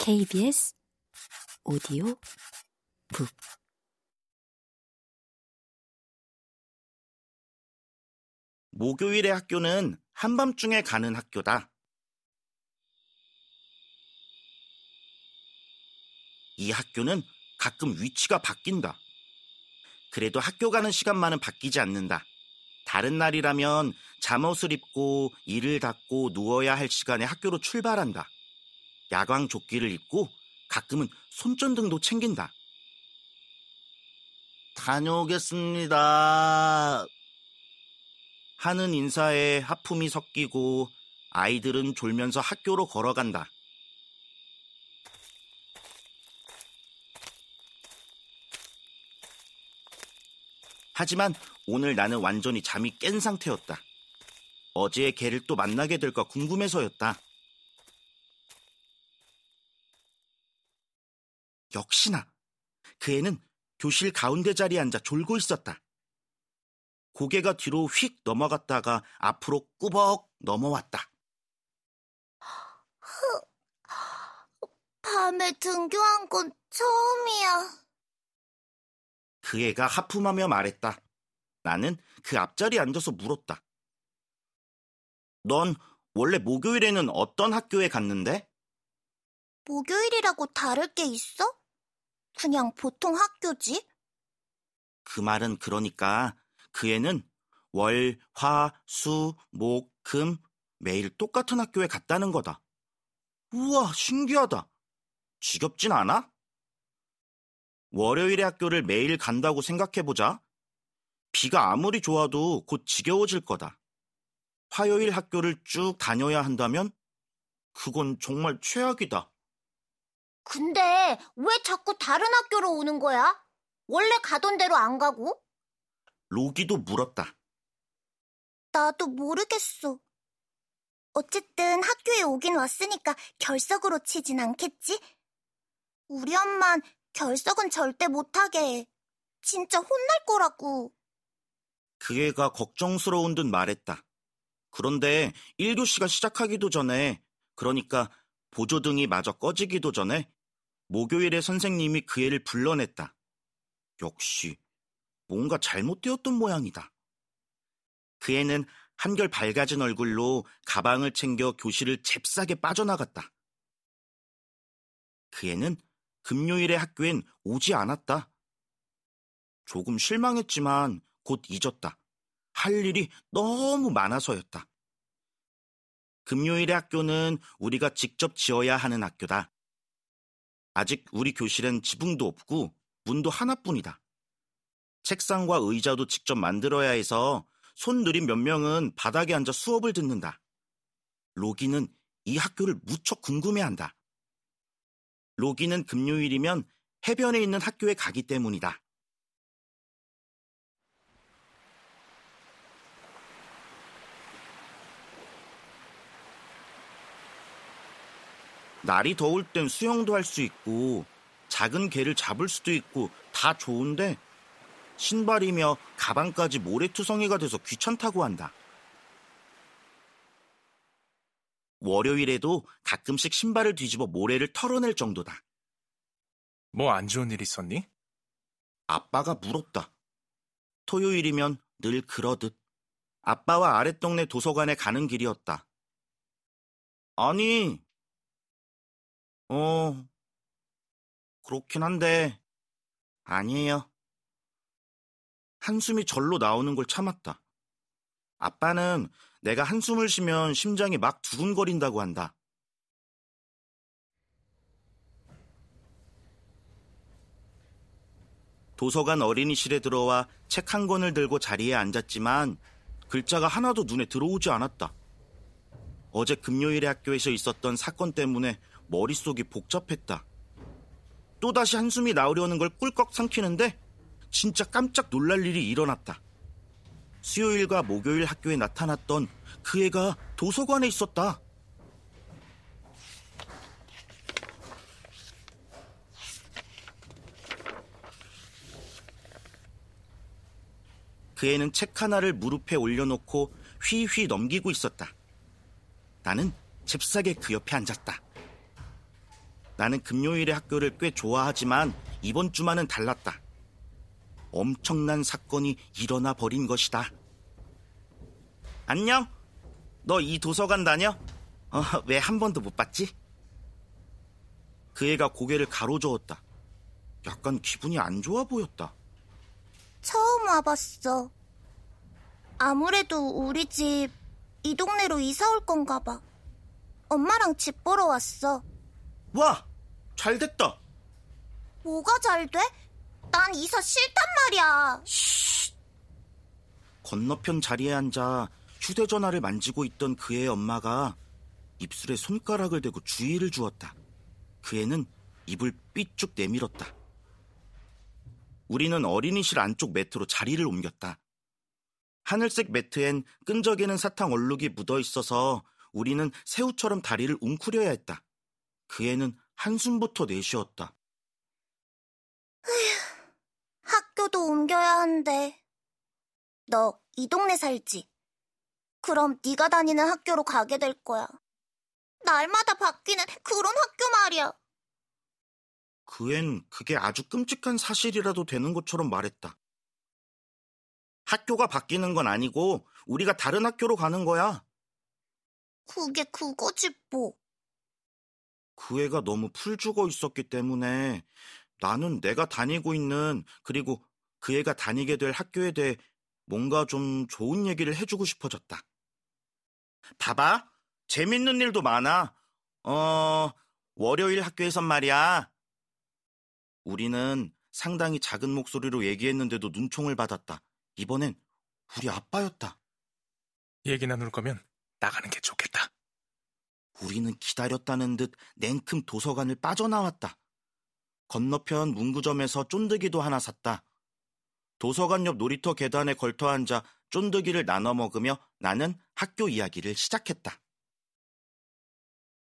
KBS 오디오 북 목요일의 학교는 한밤중에 가는 학교다. 이 학교는 가끔 위치가 바뀐다. 그래도 학교 가는 시간만은 바뀌지 않는다. 다른 날이라면 잠옷을 입고 이를 닫고 누워야 할 시간에 학교로 출발한다. 야광 조끼를 입고 가끔은 손전등도 챙긴다. 다녀오겠습니다. 하는 인사에 하품이 섞이고 아이들은 졸면서 학교로 걸어간다. 하지만 오늘 나는 완전히 잠이 깬 상태였다. 어제의 개를 또 만나게 될까 궁금해서였다. 역시나 그 애는 교실 가운데 자리에 앉아 졸고 있었다. 고개가 뒤로 휙 넘어갔다가 앞으로 꾸벅 넘어왔다. 밤에 등교한 건 처음이야. 그 애가 하품하며 말했다. 나는 그 앞자리에 앉아서 물었다. 넌 원래 목요일에는 어떤 학교에 갔는데? 목요일이라고 다를 게 있어? 그냥 보통 학교지? 그 말은 그러니까 그 애는 월, 화, 수, 목, 금 매일 똑같은 학교에 갔다는 거다. 우와, 신기하다. 지겹진 않아? 월요일에 학교를 매일 간다고 생각해보자. 비가 아무리 좋아도 곧 지겨워질 거다. 화요일 학교를 쭉 다녀야 한다면 그건 정말 최악이다. 근데 왜 자꾸 다른 학교로 오는 거야? 원래 가던 대로 안 가고? 로기도 물었다. 나도 모르겠어. 어쨌든 학교에 오긴 왔으니까 결석으로 치진 않겠지? 우리 엄만 결석은 절대 못하게 해. 진짜 혼날 거라고. 그 애가 걱정스러운 듯 말했다. 그런데 1교시가 시작하기도 전에, 그러니까 보조등이 마저 꺼지기도 전에 목요일에 선생님이 그 애를 불러냈다. 역시 뭔가 잘못되었던 모양이다. 그 애는 한결 밝아진 얼굴로 가방을 챙겨 교실을 잽싸게 빠져나갔다. 그 애는 금요일에 학교엔 오지 않았다. 조금 실망했지만 곧 잊었다. 할 일이 너무 많아서였다. 금요일의 학교는 우리가 직접 지어야 하는 학교다. 아직 우리 교실엔 지붕도 없고 문도 하나뿐이다. 책상과 의자도 직접 만들어야 해서 손 느린 몇 명은 바닥에 앉아 수업을 듣는다. 로기는 이 학교를 무척 궁금해한다. 로기는 금요일이면 해변에 있는 학교에 가기 때문이다. 날이 더울 땐 수영도 할 수 있고 작은 개를 잡을 수도 있고 다 좋은데 신발이며 가방까지 모래투성이가 돼서 귀찮다고 한다. 월요일에도 가끔씩 신발을 뒤집어 모래를 털어낼 정도다. 뭐 안 좋은 일 있었니? 아빠가 물었다. 토요일이면 늘 그러듯 아빠와 아랫동네 도서관에 가는 길이었다. 아니, 어, 그렇긴 한데, 아니에요. 한숨이 절로 나오는 걸 참았다. 아빠는 내가 한숨을 쉬면 심장이 막 두근거린다고 한다. 도서관 어린이실에 들어와 책 한 권을 들고 자리에 앉았지만 글자가 하나도 눈에 들어오지 않았다. 어제 금요일에 학교에서 있었던 사건 때문에 머릿속이 복잡했다. 또다시 한숨이 나오려는 걸 꿀꺽 삼키는데 진짜 깜짝 놀랄 일이 일어났다. 수요일과 목요일 학교에 나타났던 그 애가 도서관에 있었다. 그 애는 책 하나를 무릎에 올려놓고 휘휘 넘기고 있었다. 나는 잽싸게 그 옆에 앉았다. 나는 금요일의 학교를 꽤 좋아하지만 이번 주만은 달랐다. 엄청난 사건이 일어나 버린 것이다. 안녕? 너 이 도서관 다녀? 어, 왜 한 번도 못 봤지? 그 애가 고개를 가로저었다. 약간 기분이 안 좋아 보였다. 처음 와봤어. 아무래도 우리 집 이 동네로 이사 올 건가 봐. 엄마랑 집 보러 왔어. 와! 잘 됐다! 뭐가 잘 돼? 난 이사 싫단 말이야. 건너편 자리에 앉아 휴대전화를 만지고 있던 그의 엄마가 입술에 손가락을 대고 주의를 주었다. 그 애는 입을 삐쭉 내밀었다. 우리는 어린이실 안쪽 매트로 자리를 옮겼다. 하늘색 매트엔 끈적이는 사탕 얼룩이 묻어 있어서 우리는 새우처럼 다리를 웅크려야 했다. 그 애는 한숨부터 내쉬었다. 학교도 옮겨야 한대. 너 이 동네 살지? 그럼 네가 다니는 학교로 가게 될 거야. 날마다 바뀌는 그런 학교 말이야. 그앤 그게 아주 끔찍한 사실이라도 되는 것처럼 말했다. 학교가 바뀌는 건 아니고 우리가 다른 학교로 가는 거야. 그게 그거지 뭐. 그 애가 너무 풀 죽어 있었기 때문에 나는 내가 다니고 있는 그리고 그 애가 다니게 될 학교에 대해 뭔가 좀 좋은 얘기를 해주고 싶어졌다. 봐봐. 재밌는 일도 많아. 어, 월요일 학교에선 말이야. 우리는 상당히 작은 목소리로 얘기했는데도 눈총을 받았다. 이번엔 우리 아빠였다. 얘기 나눌 거면 나가는 게 좋겠다. 우리는 기다렸다는 듯 냉큼 도서관을 빠져나왔다. 건너편 문구점에서 쫀득이도 하나 샀다. 도서관 옆 놀이터 계단에 걸터 앉아 쫀득이를 나눠 먹으며 나는 학교 이야기를 시작했다.